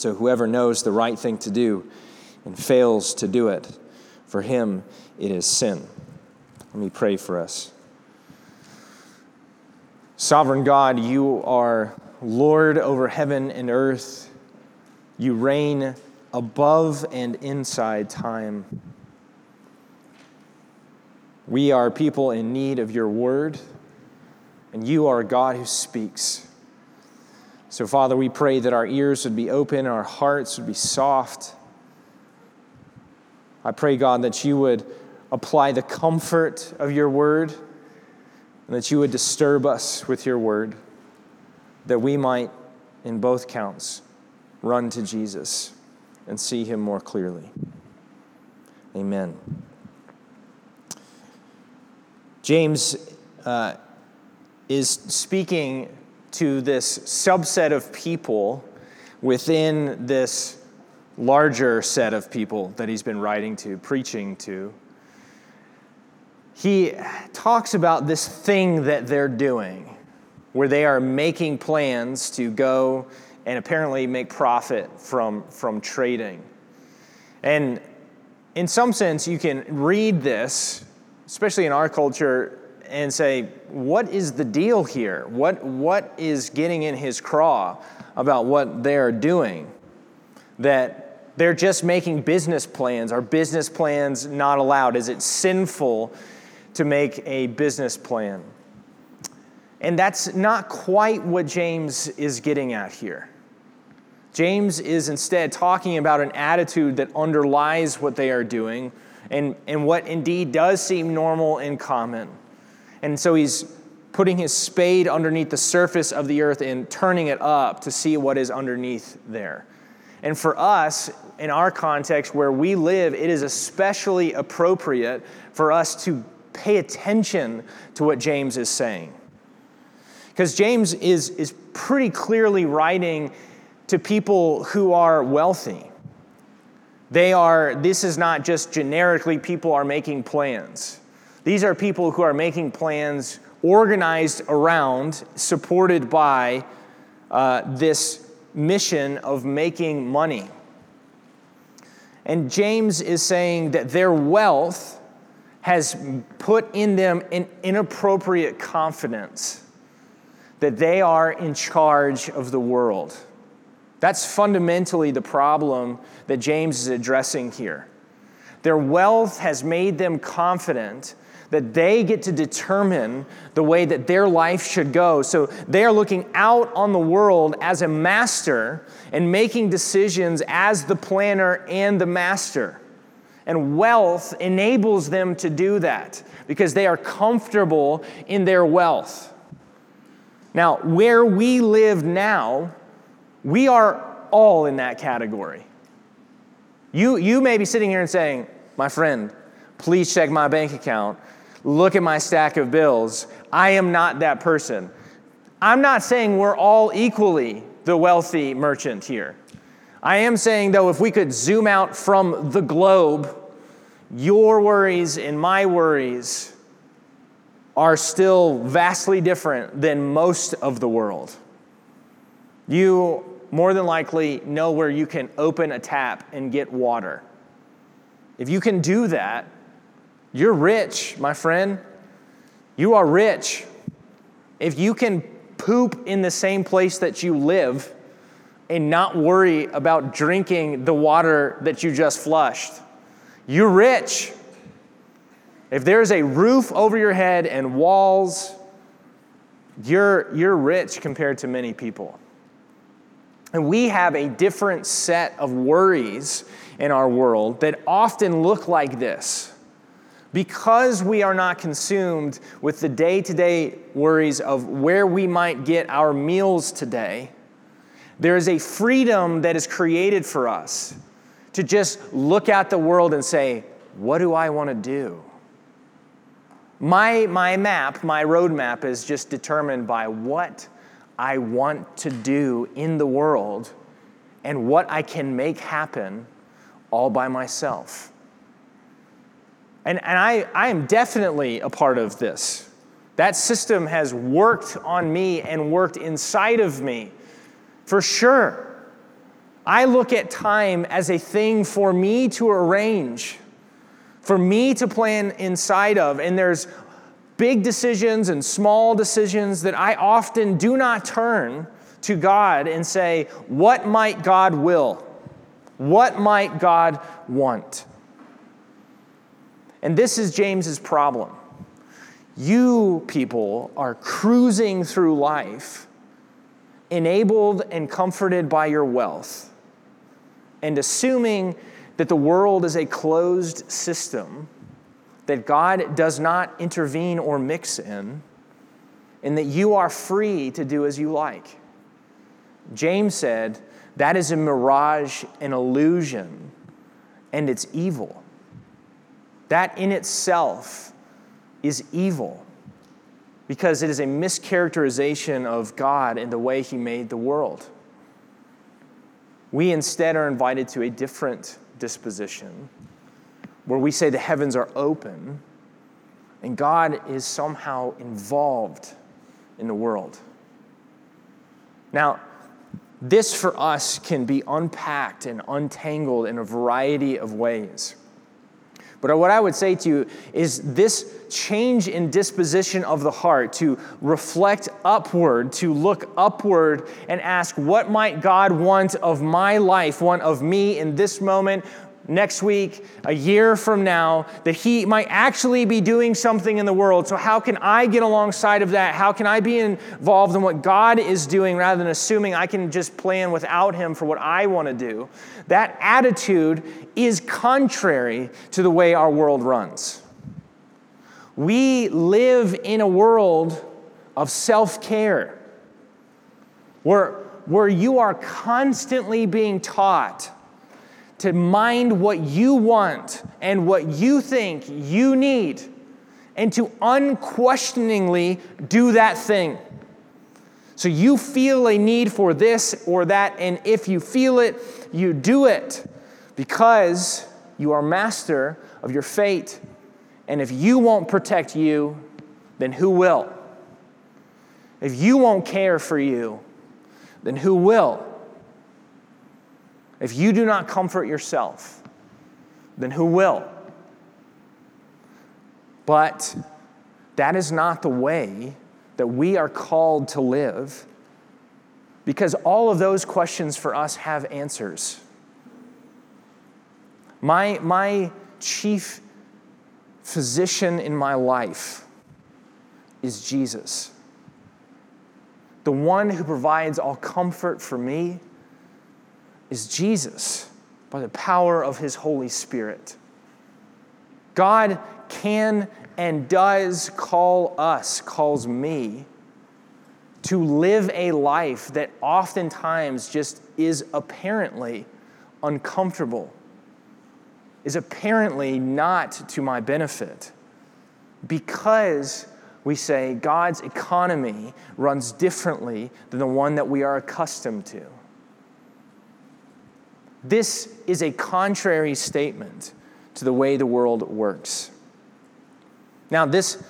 So whoever knows the right thing to do and fails to do it, for him it is sin. Let me pray for us. Sovereign God, you are Lord over heaven and earth. You reign above and inside time. We are people in need of your word, and you are a God who speaks. So, Father, we pray that our ears would be open, our hearts would be soft. I pray, God, that you would apply the comfort of your word and that you would disturb us with your word, that we might, in both counts, run to Jesus and see him more clearly. Amen. James uh, is speaking to this subset of people within this larger set of people that he's been writing to, preaching to. He talks about this thing that they're doing, where they are making plans to go and apparently make profit from, from trading. And in some sense, you can read this, especially in our culture, and say, what is the deal here? What, what is getting in his craw about what they're doing? That they're just making business plans. Are business plans not allowed? Is it sinful to make a business plan? And that's not quite what James is getting at here. James is instead talking about an attitude that underlies what they are doing and, and what indeed does seem normal and common. And so he's putting his spade underneath the surface of the earth and turning it up to see what is underneath there. And for us, in our context where we live, it is especially appropriate for us to pay attention to what James is saying. Because James is, is pretty clearly writing to people who are wealthy. They are, this is not just generically people are making plans. These are people who are making plans organized around, supported by uh, this mission of making money. And James is saying that their wealth has put in them an inappropriate confidence that they are in charge of the world. That's fundamentally the problem that James is addressing here. Their wealth has made them confident that they get to determine the way that their life should go. So they are looking out on the world as a master and making decisions as the planner and the master. And wealth enables them to do that because they are comfortable in their wealth. Now, where we live now, we are all in that category. You, you may be sitting here and saying, My friend, please check my bank account look at my stack of bills. I am not that person. I'm not saying we're all equally the wealthy merchant here. I am saying, though, if we could zoom out from the globe, your worries and my worries are still vastly different than most of the world. You more than likely know where you can open a tap and get water. If you can do that, you're rich, my friend. You are rich. If you can poop in the same place that you live and not worry about drinking the water that you just flushed, you're rich. If there's a roof over your head and walls, you're, you're rich compared to many people. And we have a different set of worries in our world that often look like this. Because we are not consumed with the day to day worries of where we might get our meals today, There is a freedom that is created for us to just look at the world and say, What do I want to do? My, my map, my roadmap is just determined by what I want to do in the world and what I can make happen all by myself. And, and I, I am definitely a part of this. That system has worked on me and worked inside of me for sure. I look at time as a thing for me to arrange, for me to plan inside of. And there's big decisions and small decisions that I often do not turn to God and say, What might God will? What might God want? And this is James's problem. You people are cruising through life, enabled and comforted by your wealth, and assuming that the world is a closed system that God does not intervene or mix in, and that you are free to do as you like. James said, that is a mirage, an illusion, and it's evil. That in itself is evil because it is a mischaracterization of God and the way He made the world. We instead are invited to a different disposition where we say the heavens are open and God is somehow involved in the world. Now, this for us can be unpacked and untangled in a variety of ways. But what I would say to you is this change in disposition of the heart to reflect upward, to look upward and ask, what might God want of my life, want of me in this moment? Next week, a year from now, that He might actually be doing something in the world. So, how can I get alongside of that? How can I be involved in what God is doing rather than assuming I can just plan without Him for what I want to do? That attitude is contrary to the way our world runs. We live in a world of self care where, where you are constantly being taught to mind what you want and what you think you need, and to unquestioningly do that thing. So you feel a need for this or that, and if you feel it, you do it because you are master of your fate. And if you won't protect you, then who will? If you won't care for you, then who will? If you do not comfort yourself, then who will? But that is not the way that we are called to live because all of those questions for us have answers. My, my chief physician in my life is Jesus, the one who provides all comfort for me is Jesus by the power of his Holy Spirit. God can and does call us, calls me, to live a life that oftentimes just is apparently uncomfortable, is apparently not to my benefit, because we say God's economy runs differently than the one that we are accustomed to. This is a contrary statement to the way the world works. Now, this,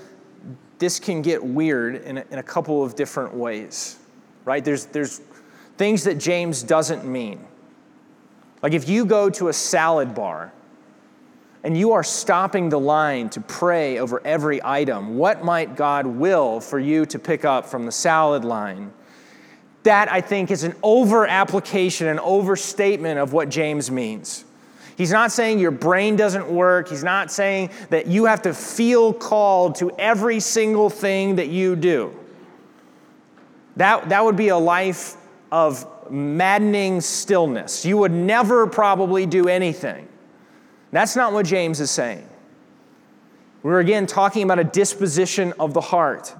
this can get weird in a, in a couple of different ways, right? There's, there's things that James doesn't mean. Like if you go to a salad bar and you are stopping the line to pray over every item, what might God will for you to pick up from the salad line? That, I think, is an over application, an overstatement of what James means. He's not saying your brain doesn't work. He's not saying that you have to feel called to every single thing that you do. That, that would be a life of maddening stillness. You would never probably do anything. That's not what James is saying. We're again talking about a disposition of the heart.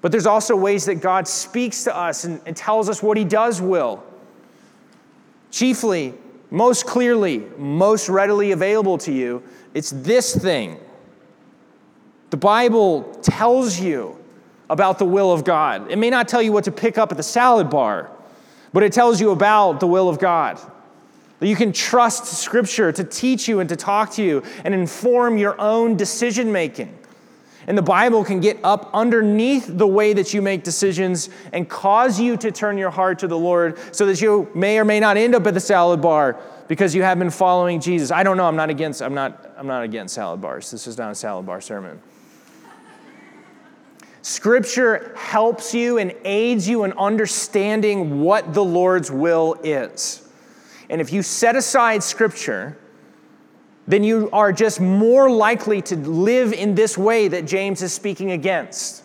But there's also ways that God speaks to us and, and tells us what He does will. Chiefly, most clearly, most readily available to you, it's this thing. The Bible tells you about the will of God. It may not tell you what to pick up at the salad bar, but it tells you about the will of God. That you can trust Scripture to teach you and to talk to you and inform your own decision making. And the Bible can get up underneath the way that you make decisions and cause you to turn your heart to the Lord so that you may or may not end up at the salad bar because you have been following Jesus. I don't know, I'm not against I'm not I'm not against salad bars. This is not a salad bar sermon. Scripture helps you and aids you in understanding what the Lord's will is. And if you set aside Scripture, then you are just more likely to live in this way that James is speaking against.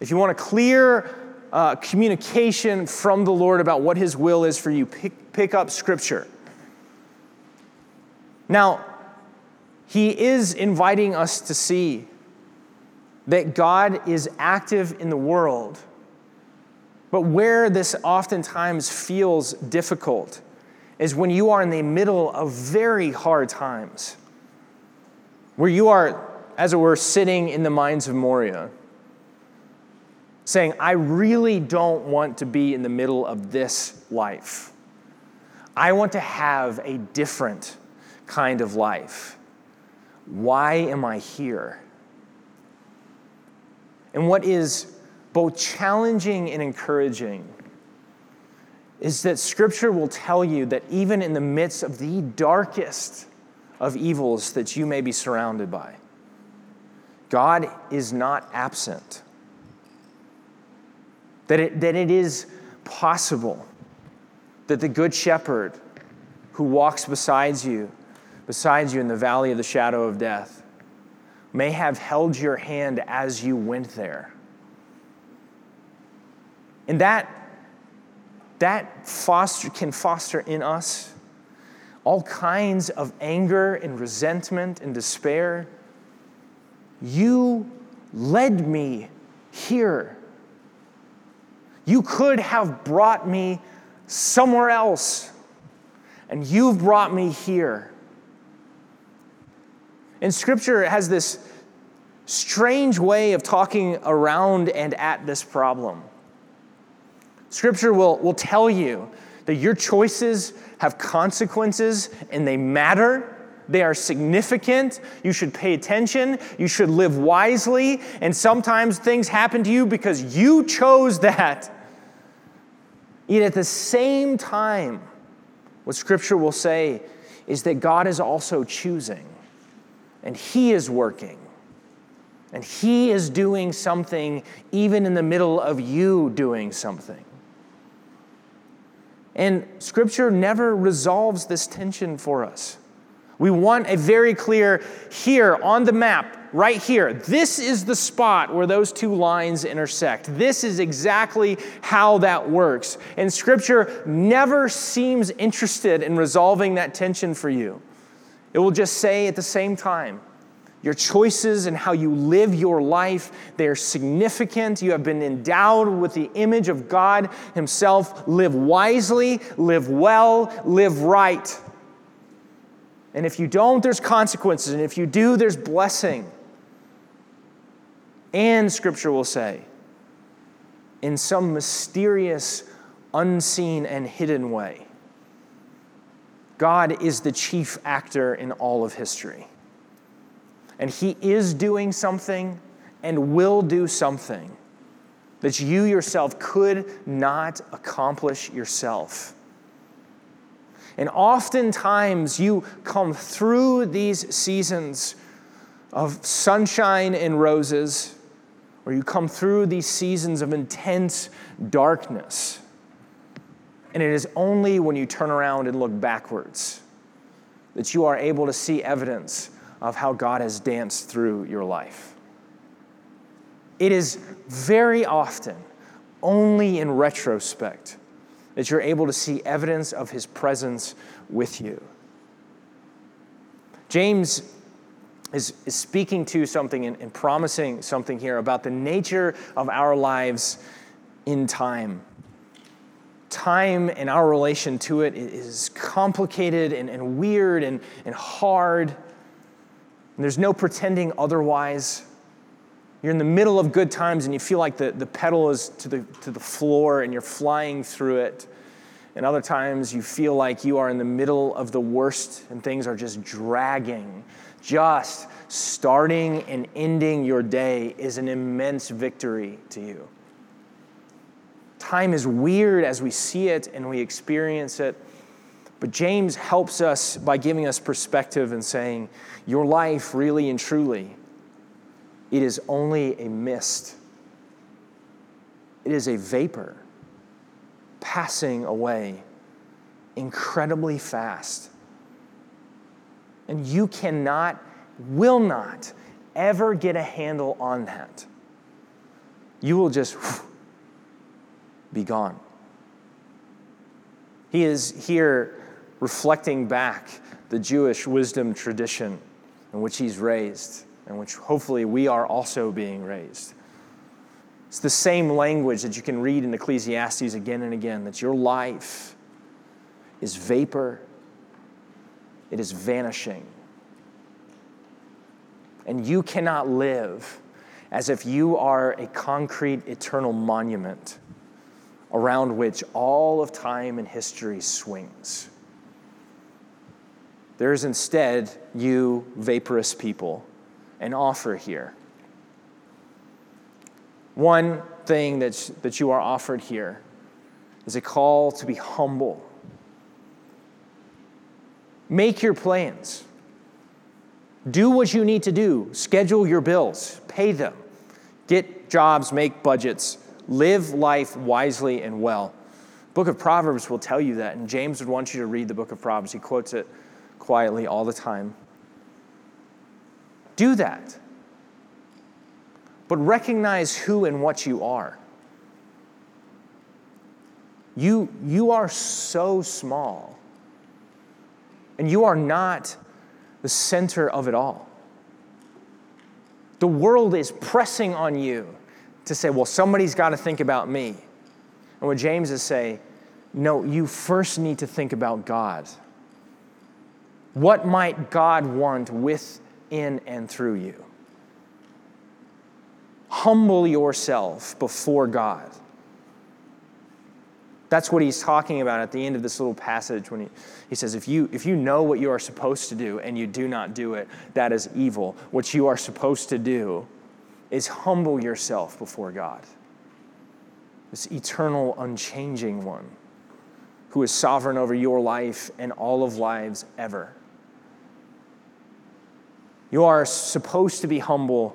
If you want a clear uh, communication from the Lord about what his will is for you, pick, pick up Scripture. Now, he is inviting us to see that God is active in the world. But where this oftentimes feels difficult is when you are in the middle of very hard times, where you are, as it were, sitting in the mines of Moria, saying, I really don't want to be in the middle of this life. I want to have a different kind of life. Why am I here? And what is both challenging and encouraging is that Scripture will tell you that even in the midst of the darkest of evils that you may be surrounded by, God is not absent. That it, that it is possible that the Good Shepherd who walks beside you, beside you in the valley of the shadow of death, may have held your hand as you went there. And that that foster, can foster in us all kinds of anger and resentment and despair. You led me here. You could have brought me somewhere else, and you've brought me here. And Scripture has this strange way of talking around and at this problem. Scripture will, will tell you that your choices have consequences and they matter. They are significant. You should pay attention. You should live wisely. And sometimes things happen to you because you chose that. Yet at the same time, what Scripture will say is that God is also choosing, and He is working, and He is doing something even in the middle of you doing something. And Scripture never resolves this tension for us. We want a very clear here on the map, right here. This is the spot where those two lines intersect. This is exactly how that works. And Scripture never seems interested in resolving that tension for you. It will just say at the same time, your choices and how you live your life, they are significant. You have been endowed with the image of God Himself. Live wisely, live well, live right. And if you don't, there's consequences. And if you do, there's blessing. And Scripture will say, in some mysterious, unseen, and hidden way, God is the chief actor in all of history. And He is doing something and will do something that you yourself could not accomplish yourself. And oftentimes you come through these seasons of sunshine and roses, or you come through these seasons of intense darkness. And it is only when you turn around and look backwards that you are able to see evidence of how God has danced through your life. It is very often only in retrospect that you're able to see evidence of his presence with you. James is, is speaking to something and, and promising something here about the nature of our lives in time. Time and our relation to it is complicated and, and weird and, and hard. And there's no pretending otherwise. You're in the middle of good times and you feel like the, the pedal is to the, to the floor and you're flying through it. And other times you feel like you are in the middle of the worst and things are just dragging. Just starting and ending your day is an immense victory to you. Time is weird as we see it and we experience it. But James helps us by giving us perspective and saying, Your life, really and truly, it is only a mist. It is a vapor passing away incredibly fast. And you cannot, will not ever get a handle on that. You will just be gone. He is here reflecting back the Jewish wisdom tradition in which he's raised and which hopefully we are also being raised. It's the same language that you can read in Ecclesiastes again and again that your life is vapor, it is vanishing. And you cannot live as if you are a concrete eternal monument around which all of time and history swings. There is instead you, vaporous people an offer here. One thing that, that you are offered here is a call to be humble. Make your plans. Do what you need to do. Schedule your bills, pay them, get jobs, make budgets, live life wisely and well. Book of Proverbs will tell you that, and James would want you to read the book of Proverbs. He quotes it quietly all the time. Do that. But recognize who and what you are. You, you are so small, and you are not the center of it all. The world is pressing on you to say, well, somebody's got to think about me. And what James is saying, no, you first need to think about God. What might God want with in and through you. Humble yourself before God. That's what he's talking about at the end of this little passage when he, he says, if you, if you know what you are supposed to do and you do not do it, that is evil. What you are supposed to do is humble yourself before God, this eternal, unchanging one who is sovereign over your life and all of lives ever. You are supposed to be humble,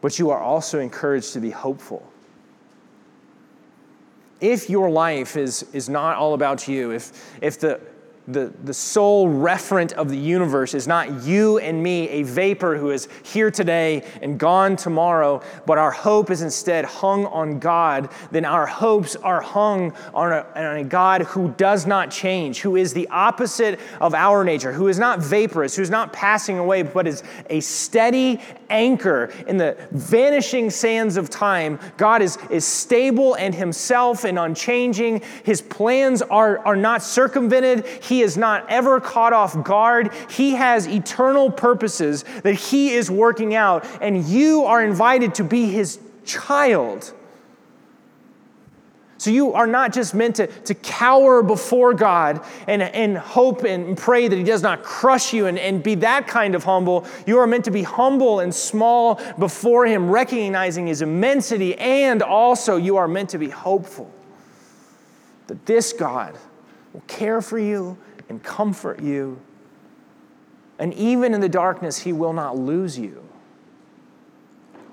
but you are also encouraged to be hopeful. If your life is, is not all about you, if, if the, the, the sole referent of the universe is not you and me, a vapor who is here today and gone tomorrow, but our hope is instead hung on God, then our hopes are hung on a, on a God who does not change, who is the opposite of our nature, who is not vaporous, who is not passing away, but is a steady anchor in the vanishing sands of time. God is, is stable and himself and unchanging. His plans are, are not circumvented. He is not ever caught off guard. He has eternal purposes that He is working out, and you are invited to be His child. So you are not just meant to, to cower before God and, and hope and pray that He does not crush you and, and be that kind of humble. You are meant to be humble and small before Him, recognizing His immensity, and also you are meant to be hopeful that this God will care for you and comfort you. And even in the darkness, He will not lose you,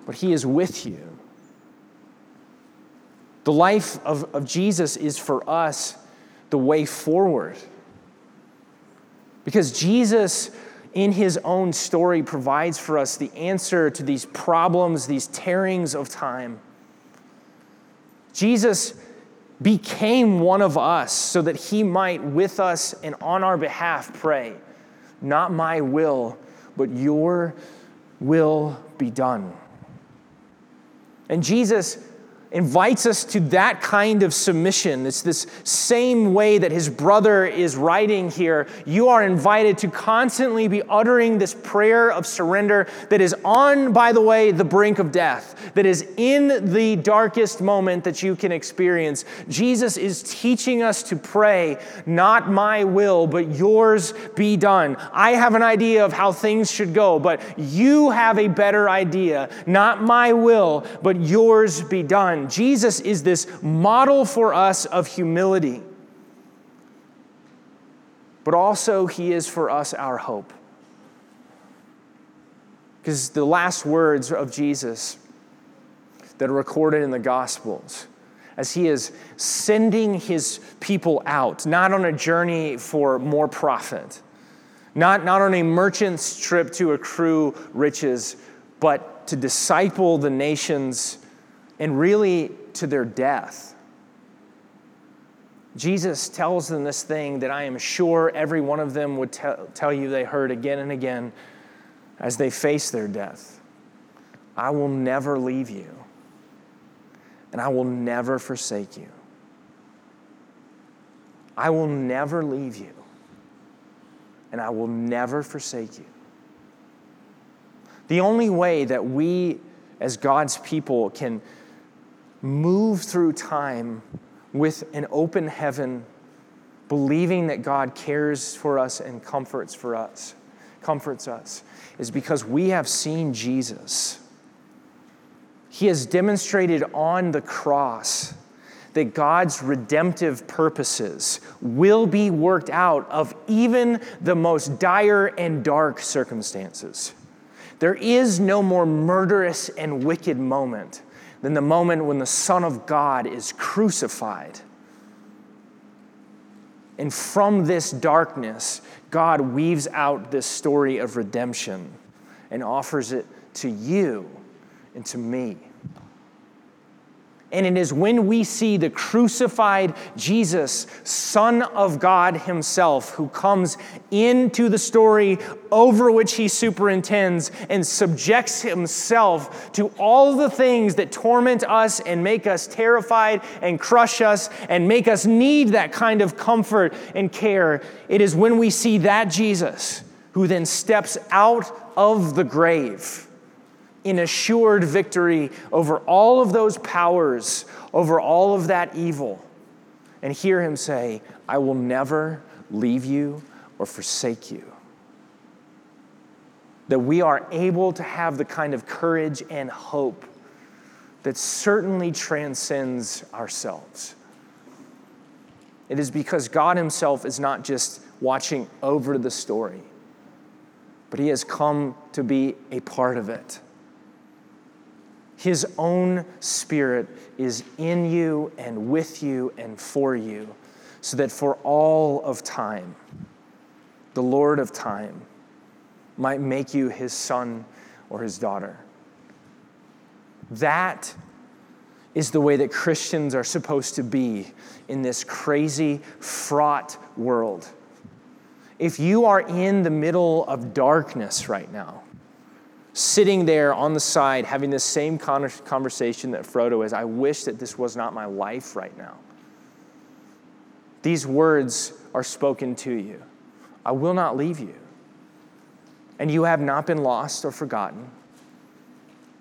but He is with you. The life of, of Jesus is for us the way forward. Because Jesus, in his own story, provides for us the answer to these problems, these tearings of time. Jesus became one of us so that he might with us and on our behalf pray, Not my will, but your will be done. And Jesus invites us to that kind of submission. It's this same way that his brother is writing here. You are invited to constantly be uttering this prayer of surrender that is on, by the way, the brink of death, that is in the darkest moment that you can experience. Jesus is teaching us to pray, not my will, but yours be done. I have an idea of how things should go, but you have a better idea. Not my will, but yours be done. Jesus is this model for us of humility, but also he is for us our hope. Because the last words of Jesus that are recorded in the Gospels, as he is sending his people out, not on a journey for more profit, not, not on a merchant's trip to accrue riches, but to disciple the nations and really to their death. Jesus tells them this thing that I am sure every one of them would tell, tell you they heard again and again as they face their death I will never leave you, and I will never forsake you. I will never leave you, and I will never forsake you. The only way that we, as God's people, can move through time with an open heaven, believing that God cares for us and comforts for us, comforts us, is because we have seen Jesus. He has demonstrated on the cross that God's redemptive purposes will be worked out of even the most dire and dark circumstances. There is no more murderous and wicked moment than the moment when the Son of God is crucified. And from this darkness, God weaves out this story of redemption and offers it to you and to me. And it is when we see the crucified Jesus, Son of God Himself, who comes into the story over which He superintends and subjects Himself to all the things that torment us and make us terrified and crush us and make us need that kind of comfort and care. It is when we see that Jesus who then steps out of the grave in assured victory over all of those powers, over all of that evil, and hear him say, I will never leave you or forsake you. That we are able to have the kind of courage and hope that certainly transcends ourselves. It is because God Himself is not just watching over the story, but He has come to be a part of it. His own Spirit is in you and with you and for you, so that for all of time, the Lord of time might make you his son or his daughter. That is the way that Christians are supposed to be in this crazy, fraught world. If you are in the middle of darkness right now, sitting there on the side having the same conversation that Frodo is. I wish that this was not my life right now. These words are spoken to you I will not leave you. And you have not been lost or forgotten.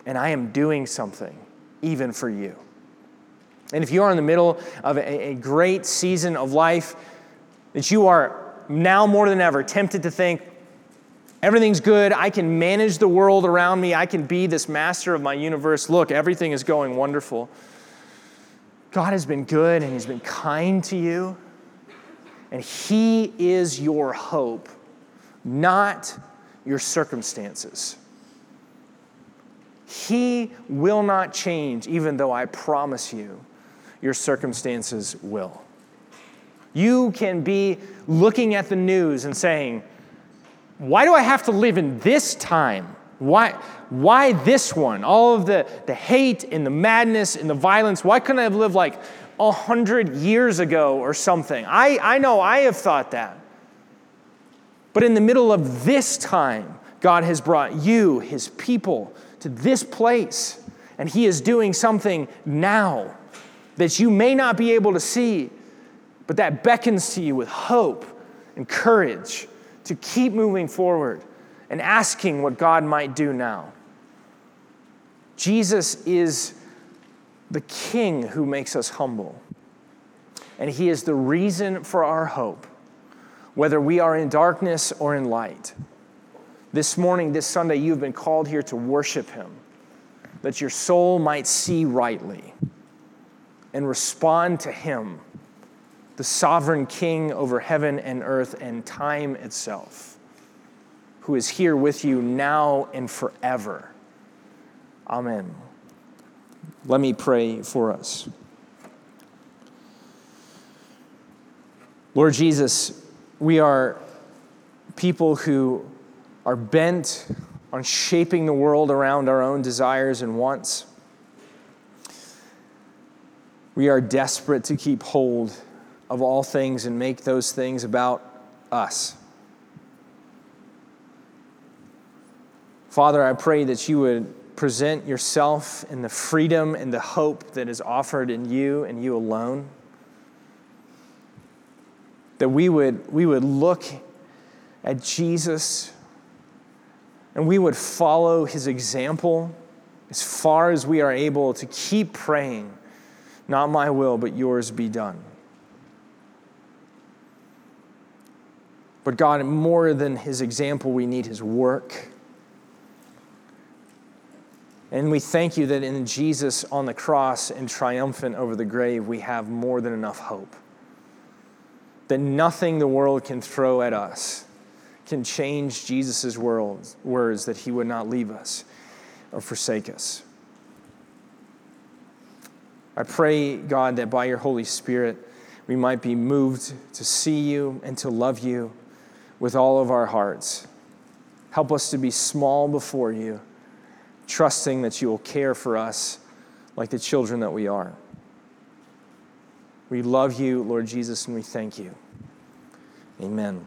And I am doing something even for you. And if you are in the middle of a, a great season of life, that you are now more than ever tempted to think, Everything's good. I can manage the world around me. I can be this master of my universe. Look, everything is going wonderful. God has been good and He's been kind to you. And He is your hope, not your circumstances. He will not change, even though I promise you your circumstances will. You can be looking at the news and saying, why do I have to live in this time? Why, why this one? All of the, the hate and the madness and the violence. Why couldn't I have lived like a hundred years ago or something? I, I know I have thought that. But in the middle of this time, God has brought you, his people, to this place, and he is doing something now that you may not be able to see, but that beckons to you with hope and courage to keep moving forward and asking what God might do now. Jesus is the King who makes us humble, and He is the reason for our hope, whether we are in darkness or in light. This morning, this Sunday, you've been called here to worship Him, that your soul might see rightly and respond to Him, the sovereign King over heaven and earth and time itself, who is here with you now and forever. Amen. Let me pray for us. Lord Jesus, we are people who are bent on shaping the world around our own desires and wants. We are desperate to keep hold of all things and make those things about us. Father, I pray that you would present yourself in the freedom and the hope that is offered in you and you alone. That we would, we would look at Jesus and we would follow his example as far as we are able to keep praying, not my will, but yours be done. But God, more than his example, we need his work. And we thank you that in Jesus on the cross and triumphant over the grave, we have more than enough hope. That nothing the world can throw at us can change Jesus' words, that he would not leave us or forsake us. I pray, God, that by your Holy Spirit, we might be moved to see you and to love you with all of our hearts. Help us to be small before you trusting that you will care for us like the children that we are. We love you, Lord Jesus, and we thank you. Amen.